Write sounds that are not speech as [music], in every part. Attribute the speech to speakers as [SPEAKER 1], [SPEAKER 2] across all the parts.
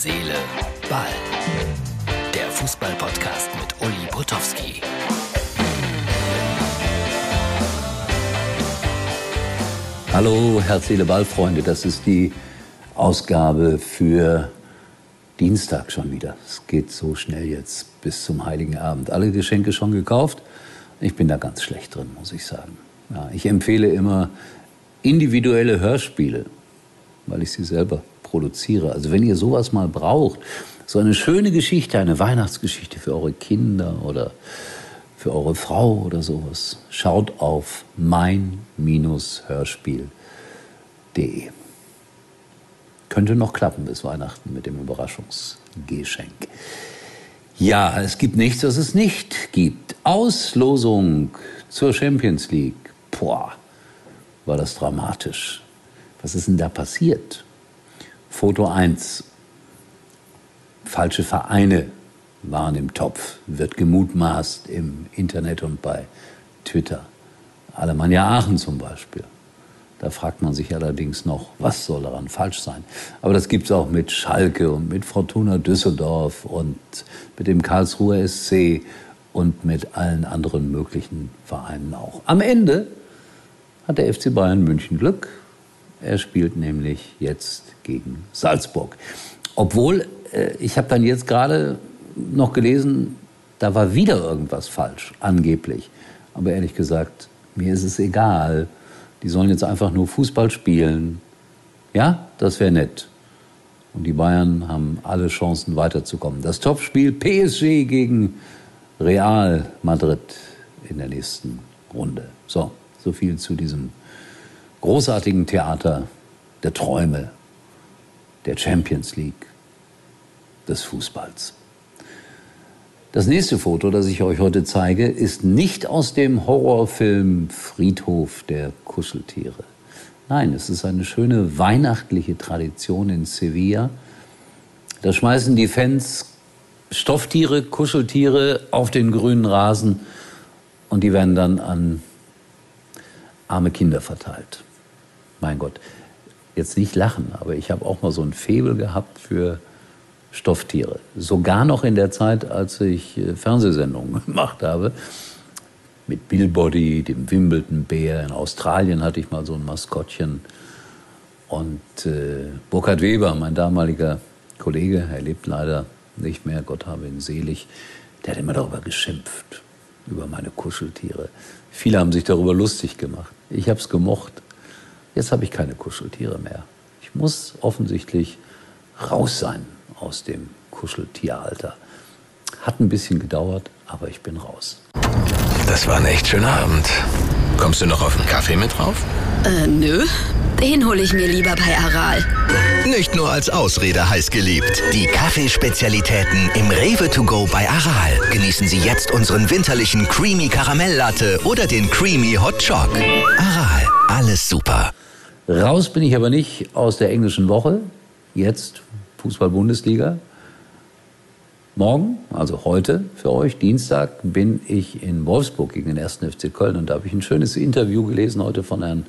[SPEAKER 1] Seele, Ball. Der Fußball-Podcast mit Uli Potowski.
[SPEAKER 2] Hallo, Herz, Seele, Ball, Freunde. Das ist die Ausgabe für Dienstag schon wieder. Es geht so schnell jetzt bis zum Heiligen Abend. Alle Geschenke schon gekauft? Ich bin da ganz schlecht drin, muss ich sagen. Ja, ich empfehle immer individuelle Hörspiele, weil ich sie selber produziere. Also wenn ihr sowas mal braucht, so eine schöne Geschichte, eine Weihnachtsgeschichte für eure Kinder oder für eure Frau oder sowas, schaut auf mein-hörspiel.de. Könnte noch klappen bis Weihnachten mit dem Überraschungsgeschenk. Ja, es gibt nichts, was es nicht gibt. Auslosung zur Champions League. Boah, war das dramatisch. Was ist denn da passiert? Foto 1. Falsche Vereine waren im Topf, wird gemutmaßt im Internet und bei Twitter. Alemannia Aachen zum Beispiel. Da fragt man sich allerdings noch, was soll daran falsch sein. Aber das gibt es auch mit Schalke und mit Fortuna Düsseldorf und mit dem Karlsruher SC und mit allen anderen möglichen Vereinen auch. Am Ende hat der FC Bayern München Glück. Er spielt nämlich jetzt gegen Salzburg. Obwohl, äh, ich habe dann jetzt gerade noch gelesen, da war wieder irgendwas falsch, angeblich. Aber ehrlich gesagt, mir ist es egal. Die sollen jetzt einfach nur Fußball spielen. Ja, das wäre nett. Und die Bayern haben alle Chancen weiterzukommen. Das Topspiel PSG gegen Real Madrid in der nächsten Runde. So, so viel zu diesem großartigen Theater der Träume, der Champions League, des Fußballs. Das nächste Foto, das ich euch heute zeige, ist nicht aus dem Horrorfilm Friedhof der Kuscheltiere. Nein, es ist eine schöne weihnachtliche Tradition in Sevilla. Da schmeißen die Fans Stofftiere, Kuscheltiere auf den grünen Rasen und die werden dann an arme Kinder verteilt. Mein Gott, jetzt nicht lachen, aber ich habe auch mal so ein Febel gehabt für Stofftiere. Sogar noch in der Zeit, als ich äh, Fernsehsendungen [laughs] gemacht habe. Mit Bill Body, dem Wimbledon-Bär. In Australien hatte ich mal so ein Maskottchen. Und äh, Burkhard Weber, mein damaliger Kollege, er lebt leider nicht mehr, Gott habe ihn selig, der hat immer darüber geschimpft, über meine Kuscheltiere. Viele haben sich darüber lustig gemacht. Ich habe es gemocht. Jetzt habe ich keine Kuscheltiere mehr. Ich muss offensichtlich raus sein aus dem Kuscheltieralter. Hat ein bisschen gedauert, aber ich bin raus.
[SPEAKER 1] Das war ein echt schöner Abend. Kommst du noch auf einen Kaffee mit drauf?
[SPEAKER 3] Äh, nö. Den hole ich mir lieber bei Aral.
[SPEAKER 1] Nicht nur als Ausrede heiß geliebt. Die Kaffeespezialitäten im Rewe to go bei Aral. Genießen Sie jetzt unseren winterlichen Creamy Karamelllatte oder den Creamy Hot Choc. Aral, alles super.
[SPEAKER 2] Raus bin ich aber nicht aus der englischen Woche. Jetzt Fußball-Bundesliga. Morgen, also heute für euch, Dienstag, bin ich in Wolfsburg gegen den 1. FC Köln und da habe ich ein schönes Interview gelesen heute von Herrn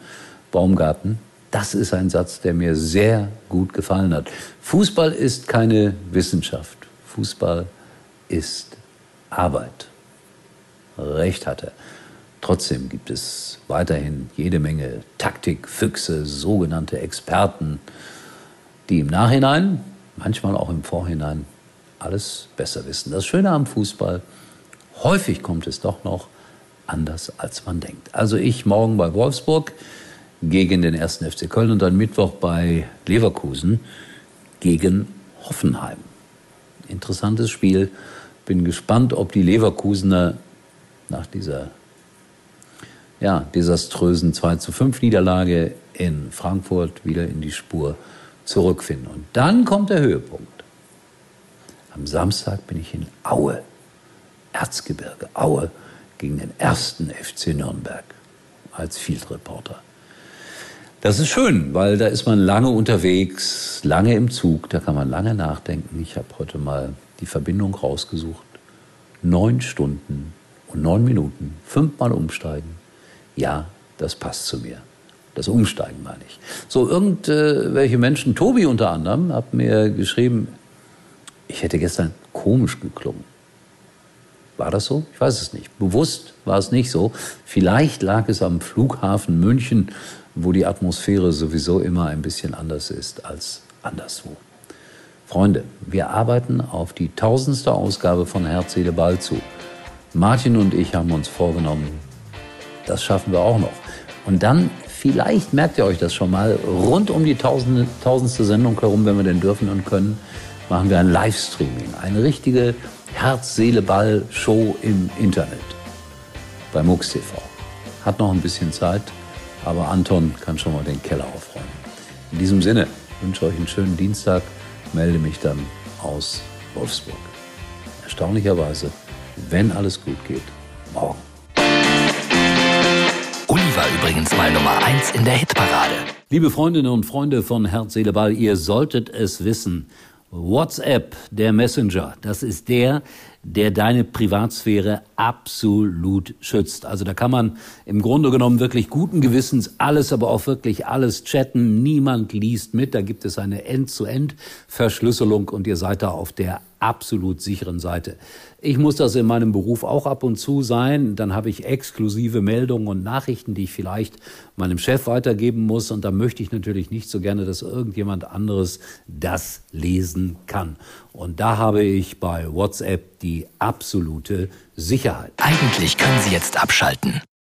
[SPEAKER 2] Baumgarten. Das ist ein Satz, der mir sehr gut gefallen hat. Fußball ist keine Wissenschaft. Fußball ist Arbeit. Recht hat er. Trotzdem gibt es weiterhin jede Menge Taktikfüchse, sogenannte Experten, die im Nachhinein, manchmal auch im Vorhinein, alles besser wissen. Das Schöne am Fußball, häufig kommt es doch noch anders, als man denkt. Also ich morgen bei Wolfsburg gegen den 1. FC Köln und dann Mittwoch bei Leverkusen gegen Hoffenheim. Interessantes Spiel. Bin gespannt, ob die Leverkusener nach dieser ja, desaströsen 2 zu 5 Niederlage in Frankfurt wieder in die Spur zurückfinden. Und dann kommt der Höhepunkt. Am Samstag bin ich in Aue, Erzgebirge, Aue, gegen den ersten FC Nürnberg als Field Reporter. Das ist schön, weil da ist man lange unterwegs, lange im Zug, da kann man lange nachdenken. Ich habe heute mal die Verbindung rausgesucht. Neun Stunden und neun Minuten, fünfmal umsteigen. Ja, das passt zu mir. Das Umsteigen meine ich. So, irgendwelche Menschen, Tobi unter anderem, hat mir geschrieben, ich hätte gestern komisch geklungen. War das so? Ich weiß es nicht. Bewusst war es nicht so. Vielleicht lag es am Flughafen München, wo die Atmosphäre sowieso immer ein bisschen anders ist als anderswo. Freunde, wir arbeiten auf die tausendste Ausgabe von Herz, Seele, Ball zu. Martin und ich haben uns vorgenommen, das schaffen wir auch noch. Und dann, vielleicht merkt ihr euch das schon mal, rund um die tausende, tausendste Sendung herum, wenn wir denn dürfen und können, machen wir ein Livestreaming. Eine richtige Herz, Seele, Ball Show im Internet. Bei MUX TV. Hat noch ein bisschen Zeit, aber Anton kann schon mal den Keller aufräumen. In diesem Sinne wünsche euch einen schönen Dienstag melde mich dann aus Wolfsburg. Erstaunlicherweise, wenn alles gut geht, morgen.
[SPEAKER 1] War übrigens mal Nummer 1 in der Hitparade.
[SPEAKER 2] Liebe Freundinnen und Freunde von Herz, Seele, Ball, ihr solltet es wissen. WhatsApp, der Messenger, das ist der, der deine Privatsphäre absolut schützt. Also da kann man im Grunde genommen wirklich guten Gewissens alles, aber auch wirklich alles chatten. Niemand liest mit. Da gibt es eine End-zu-End-Verschlüsselung und ihr seid da auf der absolut sicheren Seite. Ich muss das in meinem Beruf auch ab und zu sein. Dann habe ich exklusive Meldungen und Nachrichten, die ich vielleicht meinem Chef weitergeben muss. Und da möchte ich natürlich nicht so gerne, dass irgendjemand anderes das lesen kann. Und da habe ich bei WhatsApp die absolute Sicherheit.
[SPEAKER 1] Eigentlich können Sie jetzt abschalten.